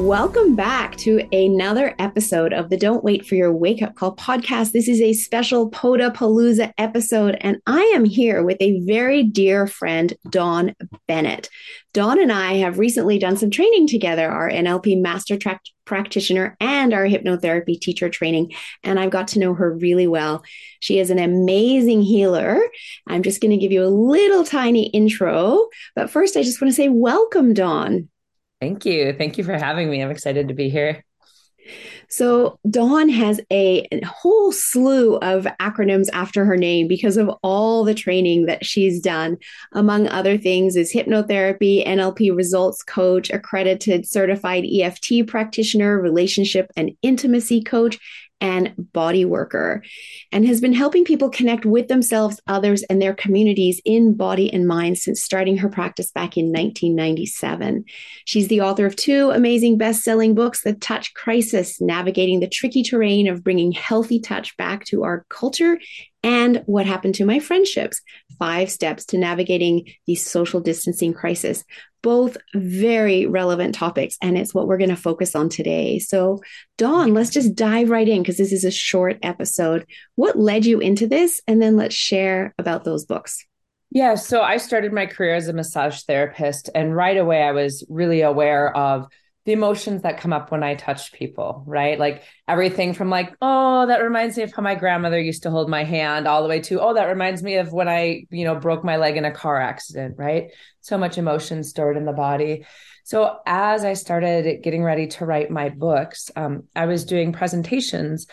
Welcome back to another episode of the Don't Wait for Your Wake Up Call podcast. This is a special Podapalooza episode, and I am here with a very dear friend, Dawn Bennett. Dawn and I have recently done some training together, our NLP Master practitioner and our hypnotherapy teacher training, and I've got to know her really well. She is an amazing healer. I'm just going to give you a little tiny intro, but first, I just want to say welcome, Dawn. Thank you. Thank you for having me. I'm excited to be here. So, Dawn has a whole slew of acronyms after her name because of all the training that she's done. Among other things, is hypnotherapy, NLP results coach, accredited certified EFT practitioner, relationship and intimacy coach, and body worker, and has been helping people connect with themselves, others, and their communities in body and mind since starting her practice back in 1997. She's the author of two amazing best selling books The Touch Crisis Navigating the Tricky Terrain of Bringing Healthy Touch Back to Our Culture and what happened to my friendships five steps to navigating the social distancing crisis both very relevant topics and it's what we're going to focus on today. So dawn let's just dive right in because this is a short episode. What led you into this? And then let's share about those books. Yeah so i started my career as a massage therapist and right away i was really aware of the emotions that come up when I touch people, right? Like everything from like, oh, that reminds me of how my grandmother used to hold my hand, all the way to, oh, that reminds me of when I, you know, broke my leg in a car accident, right? So much emotion stored in the body. So as I started getting ready to write my books, um, I was doing presentations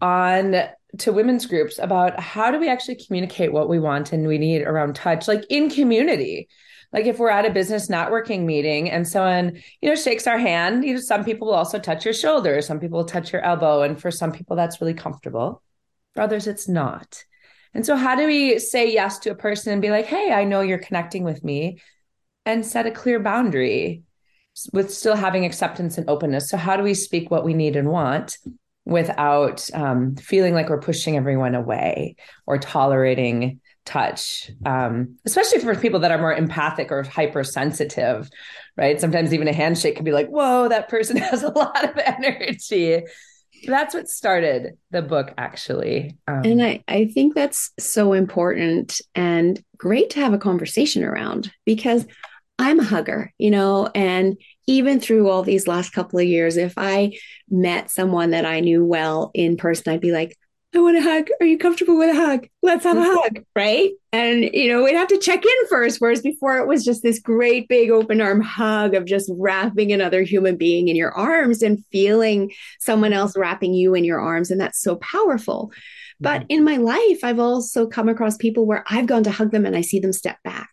on to women's groups about how do we actually communicate what we want and we need around touch, like in community Like if we're at a business networking meeting and someone, you know, shakes our hand, you know, some people will also touch your shoulder, some people will touch your elbow. And for some people, that's really comfortable. For others, it's not. And so, how do we say yes to a person and be like, hey, I know you're connecting with me and set a clear boundary with still having acceptance and openness? So, how do we speak what we need and want without um, feeling like we're pushing everyone away or tolerating touch, um, especially for people that are more empathic or hypersensitive, right? Sometimes even a handshake can be like, whoa, that person has a lot of energy. That's what started the book, actually. Um, and I, I think that's so important and great to have a conversation around because I'm a hugger, you know, and even through all these last couple of years, if I met someone that I knew well in person, I'd be like, I want a hug. Are you comfortable with a hug? Let's have a mm-hmm. hug. Right. And, you know, we'd have to check in first. Whereas before it was just this great big open arm hug of just wrapping another human being in your arms and feeling someone else wrapping you in your arms. And that's so powerful. But mm-hmm. in my life, I've also come across people where I've gone to hug them and I see them step back.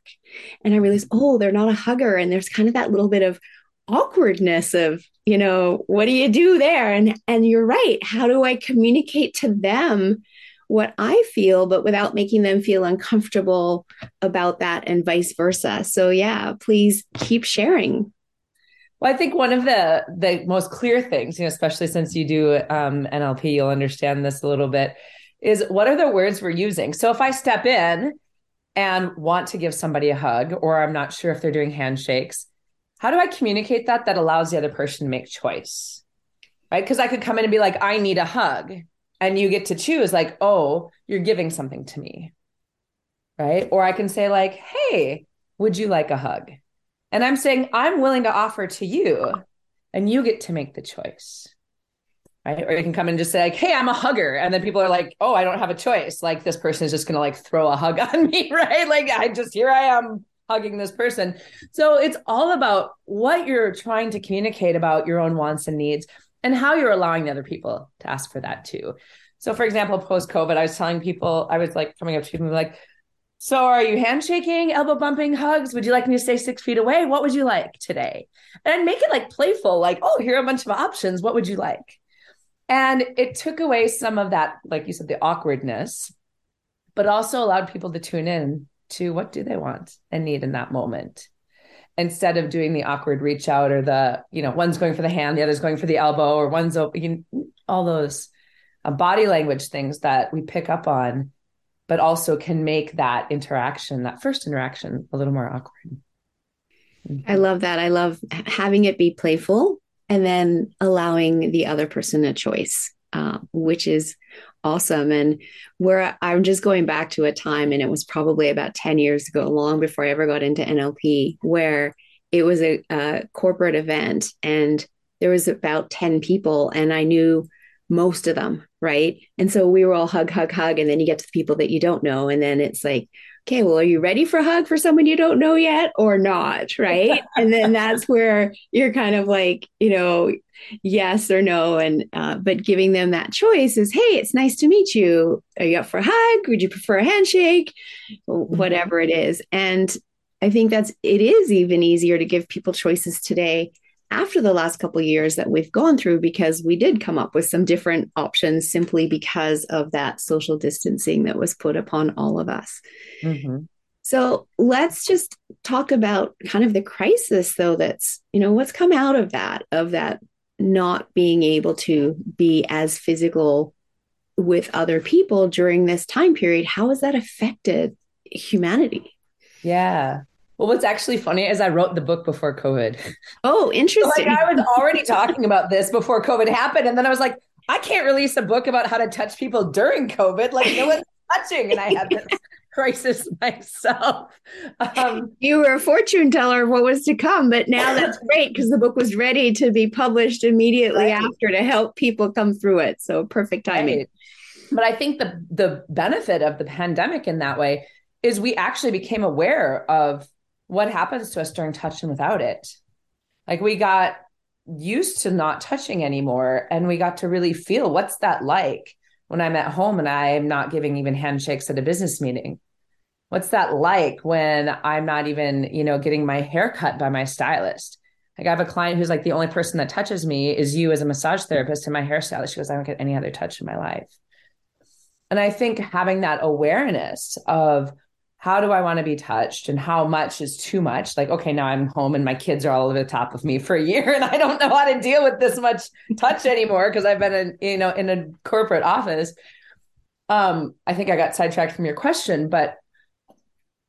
And I realize, oh, they're not a hugger. And there's kind of that little bit of awkwardness of you know what do you do there? And and you're right. How do i communicate to them what i feel but without making them feel uncomfortable about that and vice versa? So yeah please keep sharing. Well i think one of the the most clear things you know especially since you do um, nlp you'll understand this a little bit is what are the words we're using? So if i step in and want to give somebody a hug or i'm not sure if they're doing handshakes how do I communicate that that allows the other person to make choice? Right? Because I could come in and be like, I need a hug. And you get to choose, like, oh, you're giving something to me. Right. Or I can say, like, hey, would you like a hug? And I'm saying, I'm willing to offer to you, and you get to make the choice. Right. Or you can come and just say, like, hey, I'm a hugger. And then people are like, oh, I don't have a choice. Like, this person is just going to like throw a hug on me. Right. Like, I just, here I am hugging this person. So it's all about what you're trying to communicate about your own wants and needs and how you're allowing the other people to ask for that too. So, for example, post COVID, I was telling people, I was like coming up to people like, so are you handshaking, elbow bumping, hugs? Would you like me to stay six feet away? What would you like today? And make it like playful, like, oh, here are a bunch of options. What would you like? And it took away some of that, like you said, the awkwardness, but also allowed people to tune in to what do they want and need in that moment? Instead of doing the awkward reach out or the you know one's going for the hand the other's going for the elbow or one's open all those uh, body language things that we pick up on but also can make that interaction that first interaction a little more awkward. I love that. I love having it be playful and then allowing the other person a choice uh, which is awesome. And where I'm just going back to a time, and it was probably about 10 years ago, long before I ever got into NLP, where it was a, a corporate event and there was about 10 people, and I knew most of them, right? And so we were all hug, hug, hug. And then you get to the people that you don't know. And then it's like, okay, well, are you ready for a hug for someone you don't know yet or not? Right. and then that's where you're kind of like, you know, yes or no. And, uh, but giving them that choice is, hey, it's nice to meet you. Are you up for a hug? Would you prefer a handshake? Mm-hmm. Whatever it is. And I think that's, it is even easier to give people choices today after the last couple years that we've gone through because we did come up with some different options simply because of that social distancing that was put upon all of us. Mm-hmm. So let's just talk about kind of the crisis though that's, you know, what's come out of that, of that not being able to be as physical with other people during this time period. How has that affected humanity? Yeah. Well, what's actually funny is I wrote the book before COVID. Oh, interesting. So like I was already talking about this before COVID happened. And then I was like, I can't release a book about how to touch people during COVID. Like no one's touching. And I had this crisis myself. Um, you were a fortune teller of what was to come, but now that's great because the book was ready to be published immediately right. after to help people come through it. So perfect timing. Right. But I think the the benefit of the pandemic in that way is we actually became aware of what happens to us during touch and without it. Like we got used to not touching anymore and we got to really feel what's that like when I'm at home and I am not giving even handshakes at a business meeting. What's that like when I'm not even, you know, getting my hair cut by my stylist? Like I have a client who's like the only person that touches me is you as a massage therapist and my hairstylist. She goes, I don't get any other touch in my life. And I think having that awareness of how do I want to be touched and how much is too much? Like, okay, now I'm home and my kids are all over the top of me for a year and I don't know how to deal with this much touch anymore because I've been in, you know, in a corporate office. Um, I think I got sidetracked from your question, but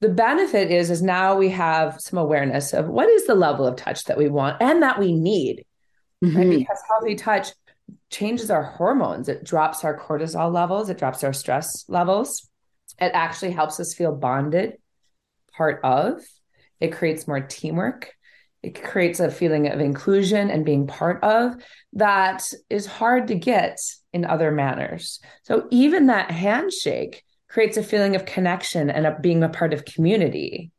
the benefit is is now we have some awareness of what is the level of touch that we want and that we need mm-hmm. right because healthy touch changes our hormones it drops our cortisol levels it drops our stress levels it actually helps us feel bonded part of it creates more teamwork it creates a feeling of inclusion and being part of that is hard to get in other manners so even that handshake creates a feeling of connection and of being a part of community.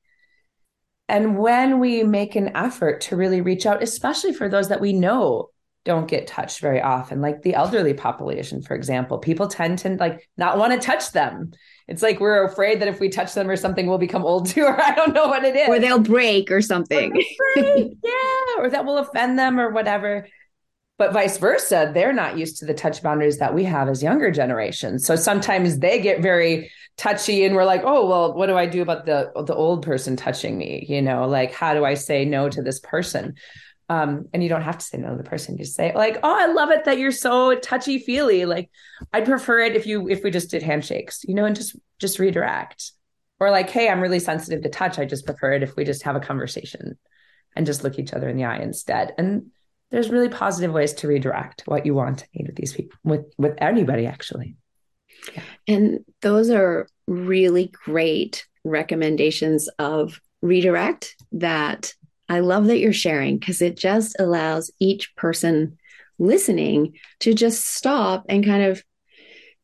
And when we make an effort to really reach out, especially for those that we know don't get touched very often, like the elderly population, for example, people tend to like not want to touch them. It's like we're afraid that if we touch them or something, we'll become old too, or I don't know what it is. Or they'll break or something. break, yeah, or that will offend them or whatever but vice versa they're not used to the touch boundaries that we have as younger generations so sometimes they get very touchy and we're like oh well what do i do about the the old person touching me you know like how do i say no to this person um, and you don't have to say no to the person you just say like oh i love it that you're so touchy feely like i'd prefer it if you if we just did handshakes you know and just just redirect. Or like hey i'm really sensitive to touch. I just prefer it if we just have a conversation and just look each other in the eye instead. And there's really positive ways to redirect what you want to need with these people with with anybody actually. Yeah. and those are really great recommendations of redirect that i love that you're sharing because it just allows each person listening to just stop and kind of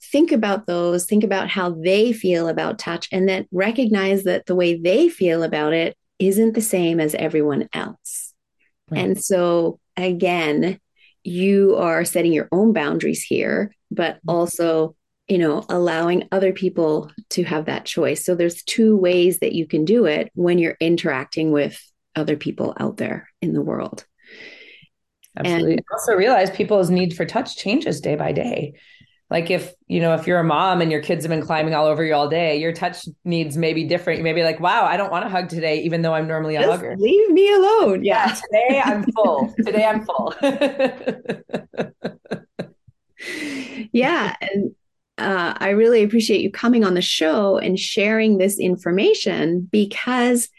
think about those think about how they feel about touch and then recognize that the way they feel about it isn't the same as everyone else right. and so again, you are setting your own boundaries here, but mm-hmm. also, you know, allowing other people to have that choice. So there's two ways that you can do it when you're interacting with other people out there in the world. Absolutely. And also realize people's need for touch changes day by day. Like if, you know, if you're a mom and your kids have been climbing all over you all day, your touch needs may be different. You may be like, wow, I don't want to hug today, even though I'm normally a Just hugger. Leave me alone. Yeah. yeah today I'm full. today I'm full. yeah. And uh, I really appreciate you coming on the show and sharing this information because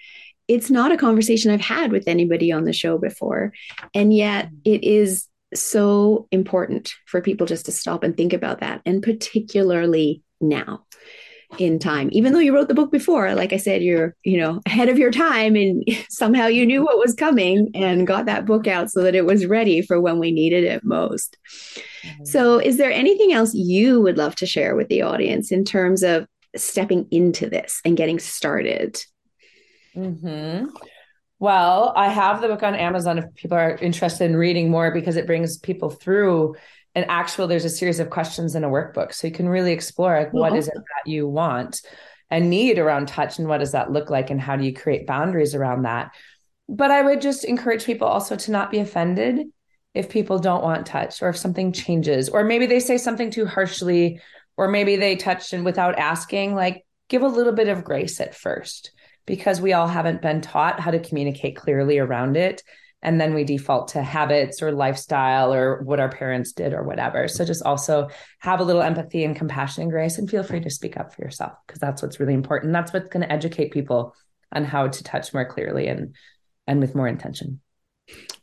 it's not a conversation I've had with anybody on the show before. And yet it is so important for people just to stop and think about that, and particularly now in time even though you wrote the book before like i said you're you know ahead of your time and somehow you knew what was coming and got that book out so that it was ready for when we needed it most mm-hmm. so is there anything else you would love to share with the audience in terms of stepping into this and getting started mm-hmm. Well, I have the book on Amazon if people are interested in reading more because it brings people through an actual there's a series of questions in a workbook. So you can really explore like what is it that you want and need around touch and what does that look like and how do you create boundaries around that? But i would just encourage people also to not be offended if people don't want touch or if something changes or maybe they say something too harshly or maybe they touch and without asking like give a little bit of grace at first because we all haven't been taught how to communicate clearly around it. And then we default to habits or lifestyle or what our parents did or whatever. So just also have a little empathy and compassion and grace and feel free to speak up for yourself because that's what's really important. That's what's going to educate people on how to touch more clearly and and with more intention.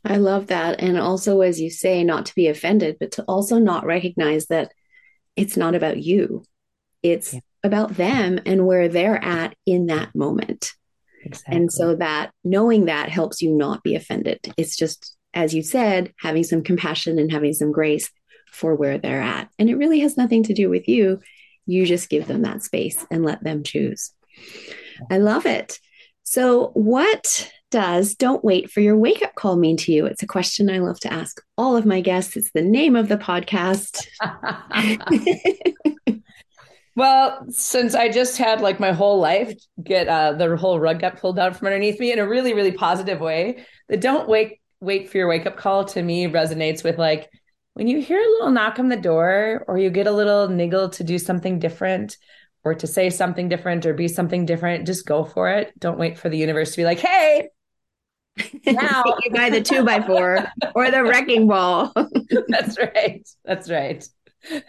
I love that. And also, as you say, not to be offended, but to also not recognize that it's not about you. It's yeah about them and where they're at in that moment. Exactly. And so that knowing that helps you not be offended. It's just, as you said, having some compassion and having some grace for where they're at. And it really has nothing to do with you. You just give them that space and let them choose. I love it. So, what does don't wait for your wake up call mean to you? It's a question I love to ask all of my guests. It's the name of the podcast. Well, since I just had like my whole life get uh, the whole rug got pulled out from underneath me in a really, really positive way, the don't wake wait for your wake up call to me resonates with like when you hear a little knock on the door or you get a little niggle to do something different or to say something different or be something different, just go for it. Don't wait for the universe to be like, hey, now you buy the two by four or the wrecking ball. That's right. That's right.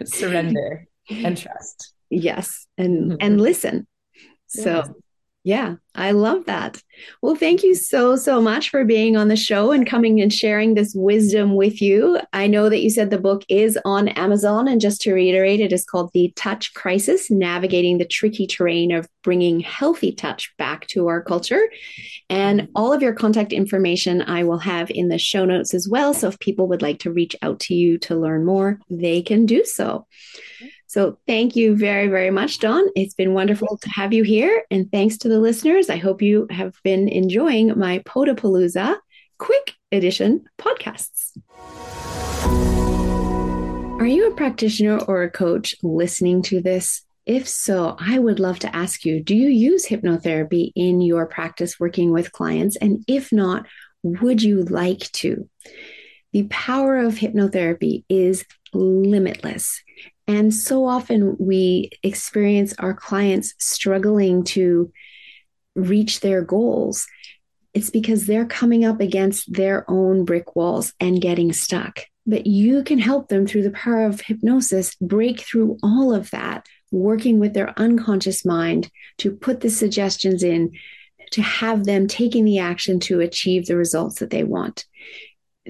Surrender and trust. Yes. And mm-hmm. and listen. So yeah, I love that. Well, thank you so, so much for being on the show and coming and sharing this wisdom with you. I know that you said the book is on Amazon. And just to reiterate, it is called The Touch Crisis Navigating the Tricky Terrain of Bringing Healthy Touch Back to Our Culture. And mm-hmm. all of your contact information I will have in the show notes as well. So if people would like to reach out to you to learn more, they can do so. So thank you very, very much, Dawn. It's been wonderful to have you here. And thanks to the listeners. I hope you have been enjoying my Podapalooza quick edition podcasts. Are you a practitioner or a coach listening to this? If so, I would love to ask you do you use hypnotherapy in your practice working with clients? And if not, would you like to? The power of hypnotherapy is limitless. And so often we experience our clients struggling to reach their goals. It's because they're coming up against their own brick walls and getting stuck. But you can help them through the power of hypnosis break through all of that, working with their unconscious mind to put the suggestions in to have them taking the action to achieve the results that they want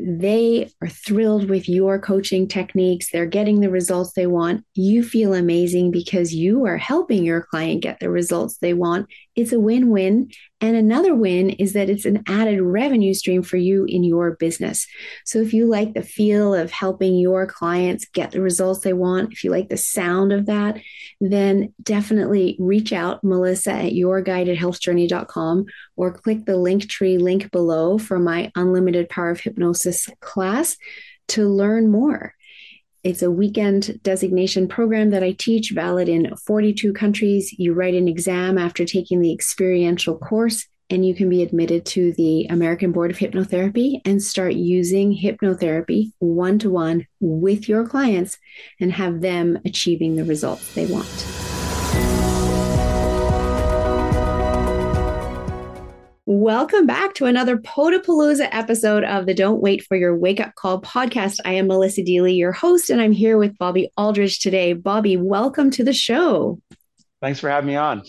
they are thrilled with your coaching techniques. They're getting the results they want. You feel amazing because you are helping your client get the results they want. It's a win win. And another win is that it's an added revenue stream for you in your business. So if you like the feel of helping your clients get the results they want, if you like the sound of that, then definitely reach out, Melissa at yourguidedhealthjourney.com or click the link tree link below for my Unlimited Power of Hypnosis class to learn more. It's a weekend designation program that I teach, valid in 42 countries. You write an exam after taking the experiential course, and you can be admitted to the American Board of Hypnotherapy and start using hypnotherapy one to one with your clients and have them achieving the results they want. Welcome back to another Podapalooza episode of the Don't Wait for Your Wake Up Call podcast. I am Melissa Deely, your host, and I'm here with Bobby Aldridge today. Bobby, welcome to the show. Thanks for having me on.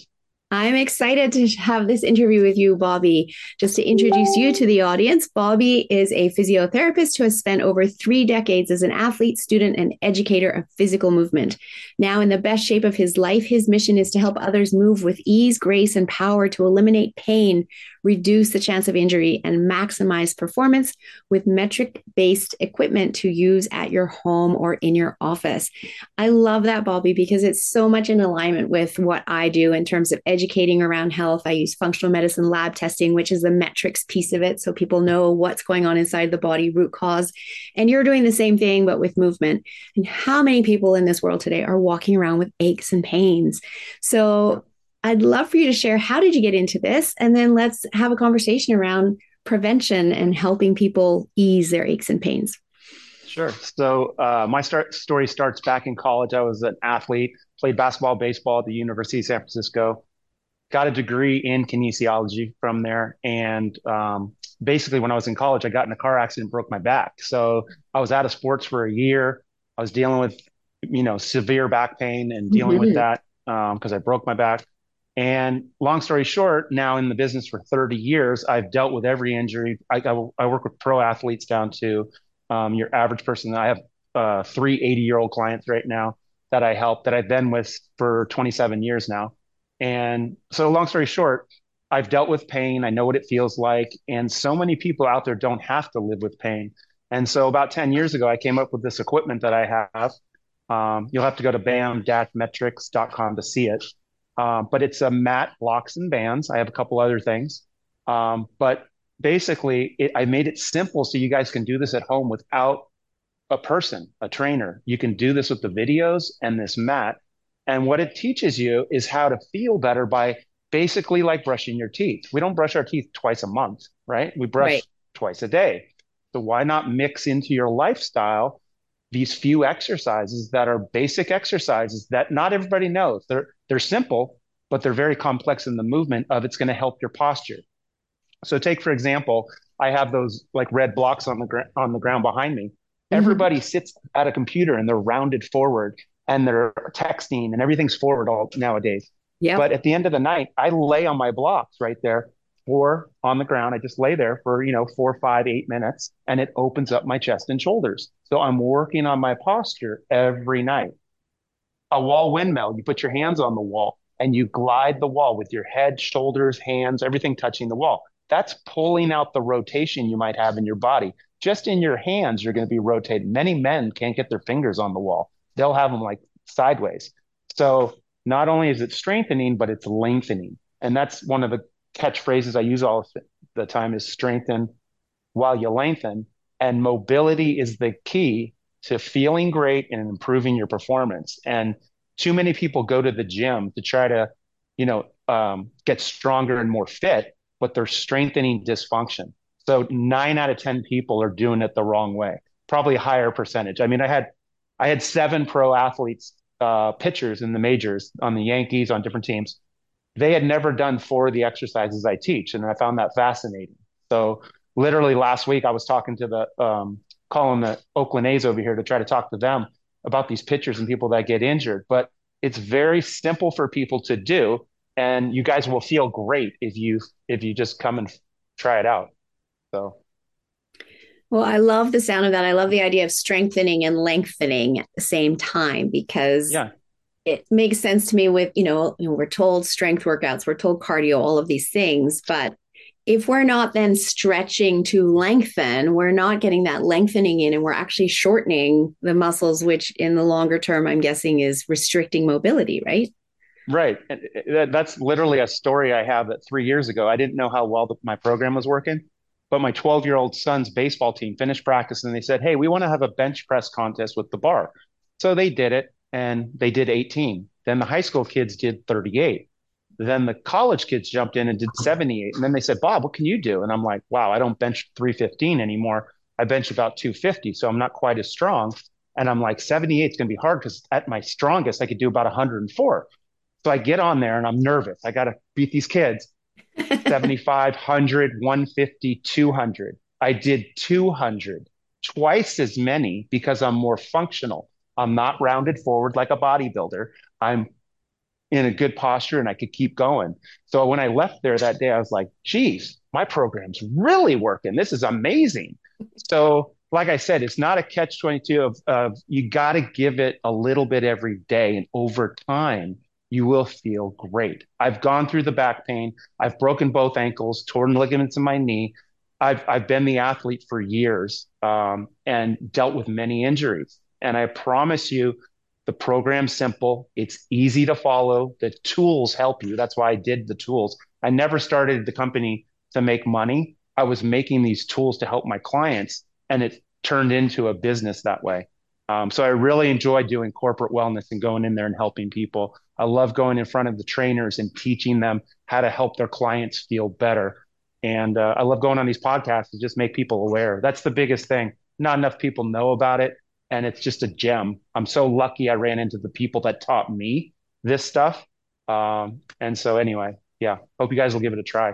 I'm excited to have this interview with you, Bobby. Just to introduce you to the audience, Bobby is a physiotherapist who has spent over three decades as an athlete, student, and educator of physical movement. Now, in the best shape of his life, his mission is to help others move with ease, grace, and power to eliminate pain, reduce the chance of injury, and maximize performance with metric based equipment to use at your home or in your office. I love that, Bobby, because it's so much in alignment with what I do in terms of educating around health. I use functional medicine lab testing, which is the metrics piece of it. So people know what's going on inside the body, root cause. And you're doing the same thing, but with movement. And how many people in this world today are walking around with aches and pains? So I'd love for you to share how did you get into this? And then let's have a conversation around prevention and helping people ease their aches and pains. Sure. So uh, my start story starts back in college. I was an athlete, played basketball, baseball at the University of San Francisco, got a degree in kinesiology from there. And um, basically, when I was in college, I got in a car accident, broke my back. So I was out of sports for a year. I was dealing with, you know, severe back pain and dealing mm-hmm. with that because um, I broke my back. And long story short, now in the business for 30 years, I've dealt with every injury. I, I, I work with pro athletes down to um, your average person. I have uh, three 80 year old clients right now that I help that I've been with for 27 years now. And so, long story short, I've dealt with pain. I know what it feels like. And so many people out there don't have to live with pain. And so, about 10 years ago, I came up with this equipment that I have. Um, you'll have to go to bam-metrics.com to see it. Um, but it's a mat blocks and bands. I have a couple other things. Um, but basically, it, I made it simple so you guys can do this at home without a person, a trainer. You can do this with the videos and this mat. And what it teaches you is how to feel better by basically like brushing your teeth. We don't brush our teeth twice a month, right? We brush right. twice a day. So why not mix into your lifestyle these few exercises that are basic exercises that not everybody knows. They're they're simple, but they're very complex in the movement of it's going to help your posture. So take for example, I have those like red blocks on the gr- on the ground behind me. Mm-hmm. Everybody sits at a computer and they're rounded forward and they're texting and everything's forward all nowadays. Yeah. But at the end of the night, I lay on my blocks right there, or on the ground. I just lay there for, you know, four, five, eight minutes and it opens up my chest and shoulders. So I'm working on my posture every night. A wall windmill, you put your hands on the wall and you glide the wall with your head, shoulders, hands, everything touching the wall. That's pulling out the rotation you might have in your body. Just in your hands, you're going to be rotating. Many men can't get their fingers on the wall they'll have them like sideways. So not only is it strengthening, but it's lengthening. And that's one of the catchphrases I use all the time is strengthen while you lengthen. And mobility is the key to feeling great and improving your performance. And too many people go to the gym to try to, you know, um, get stronger and more fit, but they're strengthening dysfunction. So nine out of 10 people are doing it the wrong way, probably a higher percentage. I mean, I had I had seven pro athletes, uh, pitchers in the majors on the Yankees on different teams. They had never done four of the exercises I teach, and I found that fascinating. So literally last week, I was talking to the um, calling the Oakland A's over here to try to talk to them about these pitchers and people that get injured. But it's very simple for people to do, and you guys will feel great if you if you just come and try it out. So well, I love the sound of that. I love the idea of strengthening and lengthening at the same time because yeah. it makes sense to me with, you know, you know, we're told strength workouts, we're told cardio, all of these things, but if we're not then stretching to lengthen, we're not getting that lengthening in and we're actually shortening the muscles, which in the longer term, I'm guessing is restricting mobility, right? Right. Uh, that's literally a story I have that three years ago. I didn't know how well the, my program was working. But my 12 year old son's baseball team finished practice and they said, Hey, we want to have a bench press contest with the bar. So they did it and they did 18. Then the high school kids did 38. Then the college kids jumped in and did 78. And then they said, Bob, what can you do? And I'm like, wow, I don't bench 315 anymore. I bench about 250. So I'm not quite as strong. And I'm like, 78 is going to be hard because at my strongest, I could do about 104. So I get on there and I'm nervous. I got to beat these kids. 75, 100, 150, 200. I did 200, twice as many because I'm more functional. I'm not rounded forward like a bodybuilder. I'm in a good posture and I could keep going. So when I left there that day, I was like, geez, my program's really working. This is amazing. So, like I said, it's not a catch 22 of, of you got to give it a little bit every day. And over time, you will feel great. I've gone through the back pain. I've broken both ankles, torn ligaments in my knee. I've, I've been the athlete for years um, and dealt with many injuries. And I promise you, the program's simple. It's easy to follow. The tools help you. That's why I did the tools. I never started the company to make money. I was making these tools to help my clients, and it turned into a business that way. Um, so I really enjoy doing corporate wellness and going in there and helping people. I love going in front of the trainers and teaching them how to help their clients feel better. And uh, I love going on these podcasts to just make people aware. That's the biggest thing. Not enough people know about it. And it's just a gem. I'm so lucky I ran into the people that taught me this stuff. Um, and so, anyway, yeah, hope you guys will give it a try.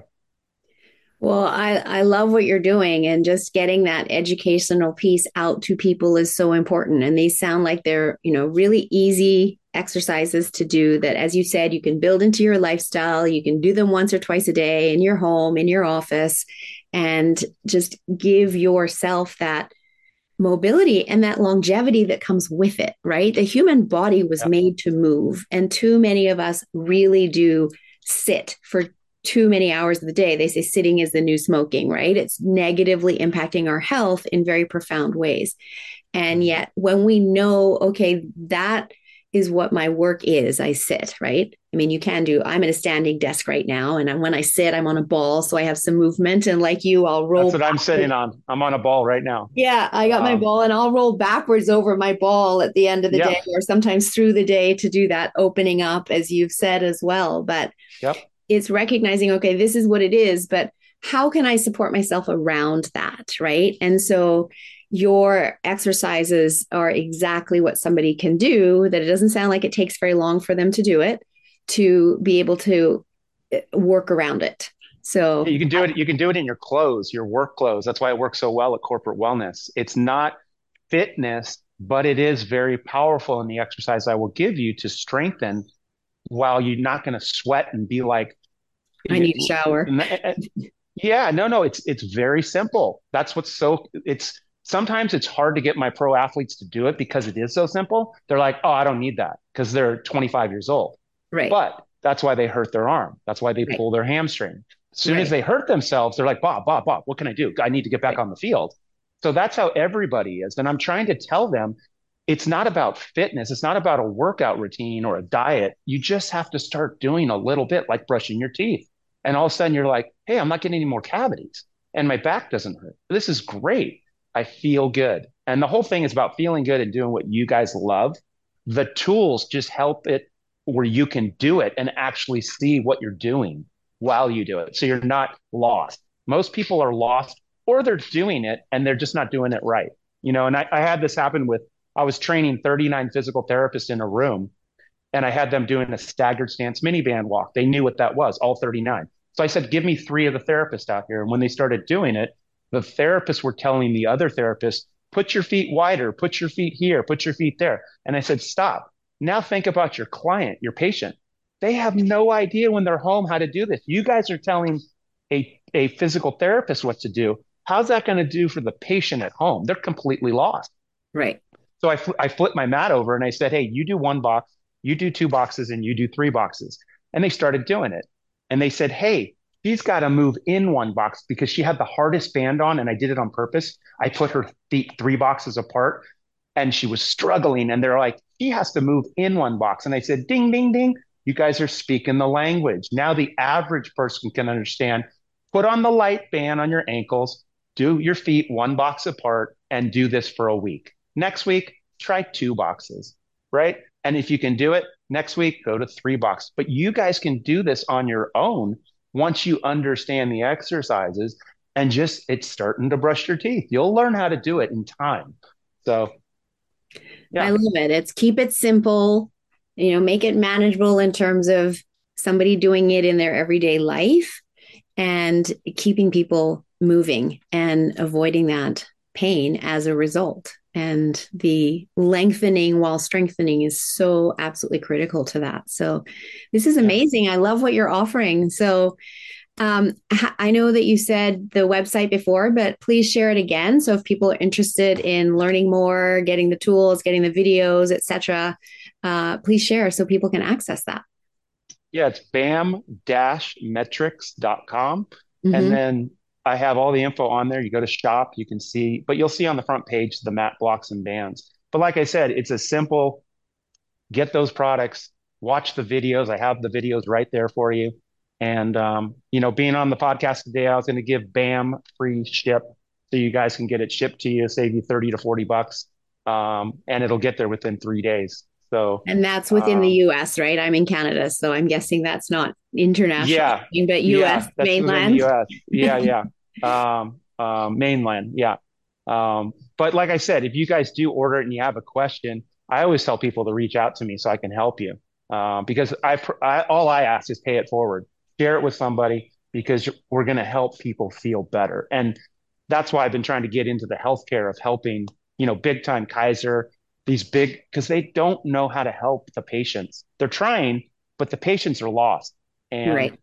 Well, I, I love what you're doing, and just getting that educational piece out to people is so important. And these sound like they're, you know, really easy exercises to do that, as you said, you can build into your lifestyle. You can do them once or twice a day in your home, in your office, and just give yourself that mobility and that longevity that comes with it, right? The human body was yeah. made to move, and too many of us really do sit for too many hours of the day. They say sitting is the new smoking, right? It's negatively impacting our health in very profound ways. And mm-hmm. yet, when we know, okay, that is what my work is. I sit, right? I mean, you can do, I'm at a standing desk right now. And when I sit, I'm on a ball. So I have some movement. And like you, I'll roll. That's what I'm sitting on. I'm on a ball right now. Yeah. I got um, my ball and I'll roll backwards over my ball at the end of the yeah. day or sometimes through the day to do that opening up, as you've said as well. But yep. It's recognizing, okay, this is what it is. But how can I support myself around that? Right. And so your exercises are exactly what somebody can do, that it doesn't sound like it takes very long for them to do it, to be able to eh, work around it. So you can do it. You can do it in your clothes, your work clothes. That's why it works so well at corporate wellness. It's not fitness, but it is very powerful in the exercise I will give you to strengthen while you're not going to sweat and be like, I need a shower. Yeah, no, no, it's it's very simple. That's what's so it's sometimes it's hard to get my pro athletes to do it because it is so simple. They're like, oh, I don't need that because they're 25 years old. Right. But that's why they hurt their arm. That's why they right. pull their hamstring. As soon right. as they hurt themselves, they're like, Bob, Bob, Bob, what can I do? I need to get back right. on the field. So that's how everybody is. And I'm trying to tell them it's not about fitness. It's not about a workout routine or a diet. You just have to start doing a little bit like brushing your teeth. And all of a sudden you're like, hey, I'm not getting any more cavities and my back doesn't hurt. This is great. I feel good. And the whole thing is about feeling good and doing what you guys love. The tools just help it where you can do it and actually see what you're doing while you do it. So you're not lost. Most people are lost or they're doing it and they're just not doing it right. You know, and I, I had this happen with, I was training 39 physical therapists in a room and I had them doing a staggered stance mini band walk. They knew what that was, all 39. So I said, give me three of the therapists out here. And when they started doing it, the therapists were telling the other therapists, put your feet wider, put your feet here, put your feet there. And I said, stop. Now think about your client, your patient. They have no idea when they're home how to do this. You guys are telling a, a physical therapist what to do. How's that going to do for the patient at home? They're completely lost. Right. So I, fl- I flipped my mat over and I said, hey, you do one box, you do two boxes, and you do three boxes. And they started doing it. And they said, hey, she's got to move in one box because she had the hardest band on and I did it on purpose. I put her feet three boxes apart and she was struggling and they're like, she has to move in one box. And I said, ding, ding, ding. You guys are speaking the language. Now the average person can understand. Put on the light band on your ankles, do your feet one box apart and do this for a week. Next week, try two boxes, right? And if you can do it next week, go to three boxes. But you guys can do this on your own once you understand the exercises and just it's starting to brush your teeth. You'll learn how to do it in time. So yeah. I love it. It's keep it simple, you know, make it manageable in terms of somebody doing it in their everyday life and keeping people moving and avoiding that pain as a result and the lengthening while strengthening is so absolutely critical to that. So this is amazing. I love what you're offering. So um, I know that you said the website before, but please share it again. So if people are interested in learning more, getting the tools, getting the videos, etc., uh, please share so people can access that. Yeah, it's bam-metrics.com. Mm-hmm. And then I have all the info on there. You go to shop, you can see, but you'll see on the front page the mat blocks and bands. But like I said, it's a simple get those products, watch the videos. I have the videos right there for you. And um, you know, being on the podcast today, I was going to give BAM free ship so you guys can get it shipped to you, save you 30 to 40 bucks. Um, and it'll get there within three days. So, and that's within um, the US, right? I'm in Canada, so I'm guessing that's not international, yeah, but US yeah, mainland. US. Yeah, yeah um, um, mainland. Yeah. Um, but like I said, if you guys do order it and you have a question, I always tell people to reach out to me so I can help you. Um, because I, I, all I ask is pay it forward, share it with somebody because we're going to help people feel better. And that's why I've been trying to get into the healthcare of helping, you know, big time Kaiser, these big, because they don't know how to help the patients. They're trying, but the patients are lost. And right.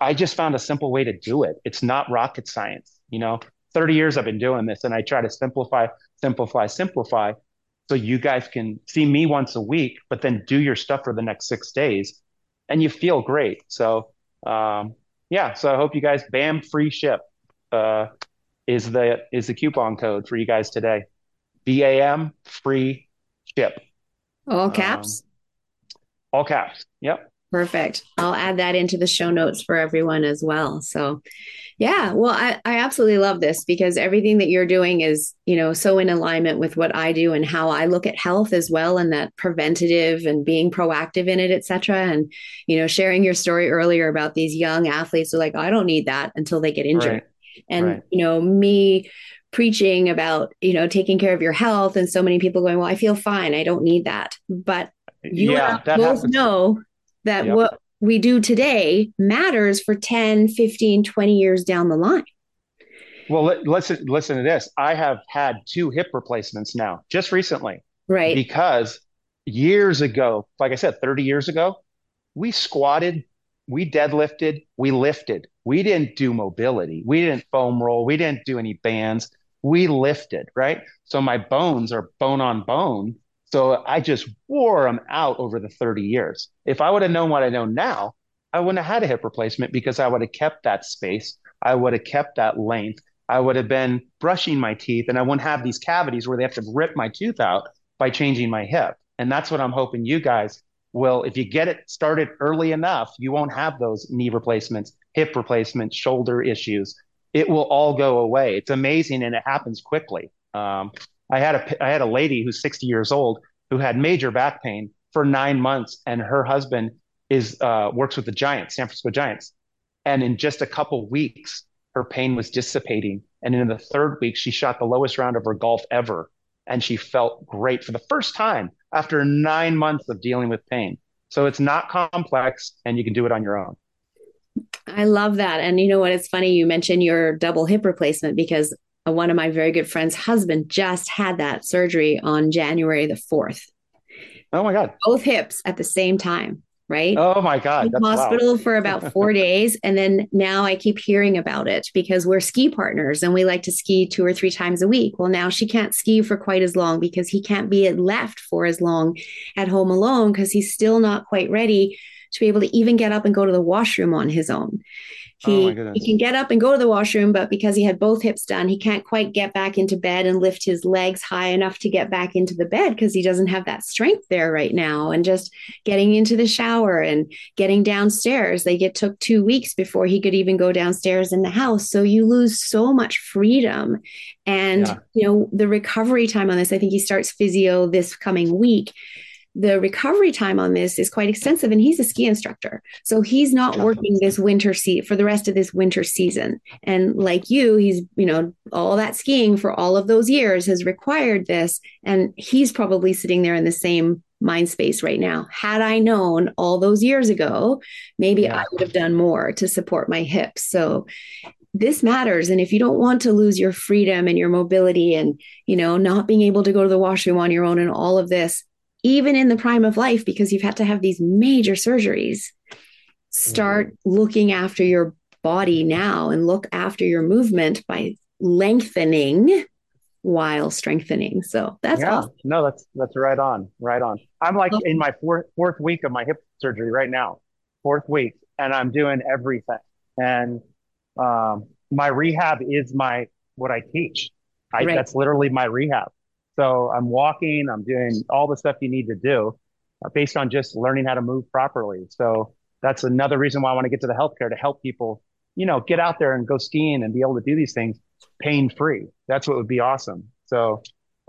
I just found a simple way to do it. It's not rocket science. You know, 30 years I've been doing this and I try to simplify, simplify, simplify so you guys can see me once a week, but then do your stuff for the next six days and you feel great. So, um, yeah, so I hope you guys BAM free ship uh, is the is the coupon code for you guys today. BAM free ship. All caps. Um, All caps. Yep. Perfect. I'll add that into the show notes for everyone as well. So, yeah, well, I, I absolutely love this because everything that you're doing is, you know, so in alignment with what I do and how I look at health as well, and that preventative and being proactive in it, et cetera. And, you know, sharing your story earlier about these young athletes who are like, I don't need that until they get injured. Right. And, right. you know, me preaching about, you know, taking care of your health and so many people going, well, I feel fine. I don't need that. But you yeah, both happens. know that yep. what we do today matters for 10, 15, 20 years down the line. Well, listen, listen to this. I have had two hip replacements now, just recently. Right. Because years ago, like I said, 30 years ago, we squatted, we deadlifted, we lifted. We didn't do mobility. We didn't foam roll. We didn't do any bands. We lifted, right? So my bones are bone on bone so I just wore them out over the 30 years. If I would have known what I know now, I wouldn't have had a hip replacement because I would have kept that space. I would have kept that length. I would have been brushing my teeth and I wouldn't have these cavities where they have to rip my tooth out by changing my hip. And that's what I'm hoping you guys will, if you get it started early enough, you won't have those knee replacements, hip replacements, shoulder issues. It will all go away. It's amazing and it happens quickly. Um, I had a I had a lady who's 60 years old who had major back pain for nine months, and her husband is uh, works with the Giants, San Francisco Giants, and in just a couple weeks, her pain was dissipating, and in the third week, she shot the lowest round of her golf ever, and she felt great for the first time after nine months of dealing with pain. So it's not complex, and you can do it on your own. I love that. And you know what? It's funny you mentioned your double hip replacement because one of my very good friends' husband just had that surgery on January the 4th. Oh my God. Both hips at the same time, right? Oh my God. Hospital for about four days. And then now I keep hearing about it because we're ski partners and we like to ski two or three times a week. Well, now she can't ski for quite as long because he can't be left for as long at home alone because he's still not quite ready to be able to even get up and go to the washroom on his own. He, oh he can get up and go to the washroom, but because he had both hips done, he can't quite get back into bed and lift his legs high enough to get back into the bed because he doesn't have that strength there right now. And just getting into the shower and getting downstairs, they it took two weeks before he could even go downstairs in the house. So you lose so much freedom. And, yeah. you know, the recovery time on this, I think he starts physio this coming week the recovery time on this is quite extensive and he's a ski instructor. So he's not working this winter seat for the rest of this winter season. And like you he's you know all that skiing for all of those years has required this and he's probably sitting there in the same mind space right now. Had i known all those years ago maybe yeah. i would have done more to support my hips. So this matters and if you don't want to lose your freedom and your mobility and you know not being able to go to the washroom on your own and all of this even in the prime of life, because you've had to have these major surgeries, start mm-hmm. looking after your body now and look after your movement by lengthening while strengthening. So that's yeah, awesome. no, that's that's right on, right on. I'm like in my fourth fourth week of my hip surgery right now, fourth week, and I'm doing everything. And um, my rehab is my what I teach. I, right. That's literally my rehab. So I'm walking, I'm doing all the stuff you need to do uh, based on just learning how to move properly. So that's another reason why I want to get to the healthcare to help people, you know, get out there and go skiing and be able to do these things pain free. That's what would be awesome. So,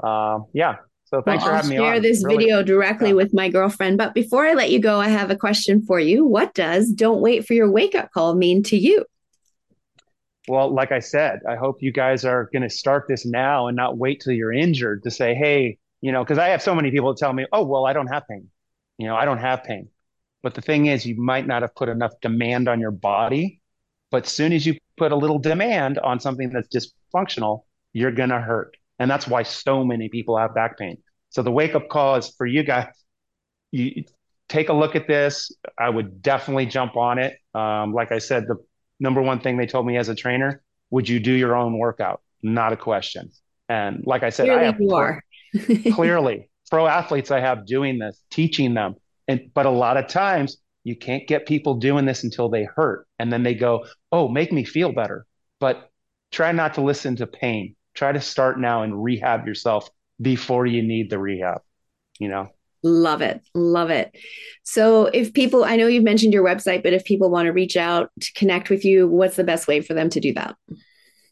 uh, yeah. So thanks well, for having I'll me share this really, video directly yeah. with my girlfriend. But before I let you go, I have a question for you. What does "Don't wait for your wake up call" mean to you? Well, like I said, I hope you guys are going to start this now and not wait till you're injured to say, hey, you know, because I have so many people tell me, oh, well, I don't have pain. You know, I don't have pain. But the thing is, you might not have put enough demand on your body. But soon as you put a little demand on something that's dysfunctional, you're going to hurt. And that's why so many people have back pain. So the wake up call is for you guys. You take a look at this. I would definitely jump on it. Um, like I said, the number one thing they told me as a trainer would you do your own workout? Not a question. And like i said clearly i have you are. Clearly pro athletes i have doing this teaching them. And but a lot of times you can't get people doing this until they hurt and then they go oh make me feel better. But try not to listen to pain. Try to start now and rehab yourself before you need the rehab you know Love it. Love it. So, if people, I know you've mentioned your website, but if people want to reach out to connect with you, what's the best way for them to do that?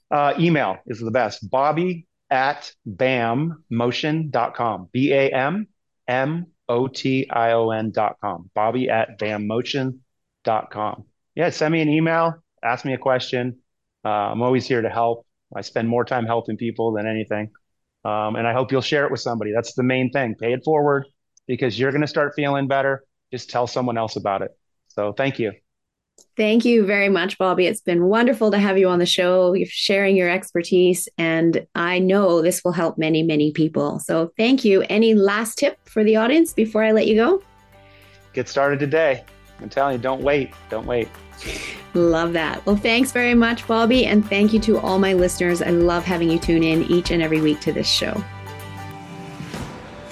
Uh, email is the best. Bobby at bammotion.com. B A M M O T I O N.com. Bobby at bammotion.com. Yeah, send me an email, ask me a question. Uh, I'm always here to help. I spend more time helping people than anything. Um, and I hope you'll share it with somebody. That's the main thing. Pay it forward because you're going to start feeling better. Just tell someone else about it. So thank you. Thank you very much, Bobby. It's been wonderful to have you on the show, You're sharing your expertise. And I know this will help many, many people. So thank you. Any last tip for the audience before I let you go? Get started today. I'm telling you, don't wait. Don't wait. Love that. Well, thanks very much, Bobby. And thank you to all my listeners. I love having you tune in each and every week to this show.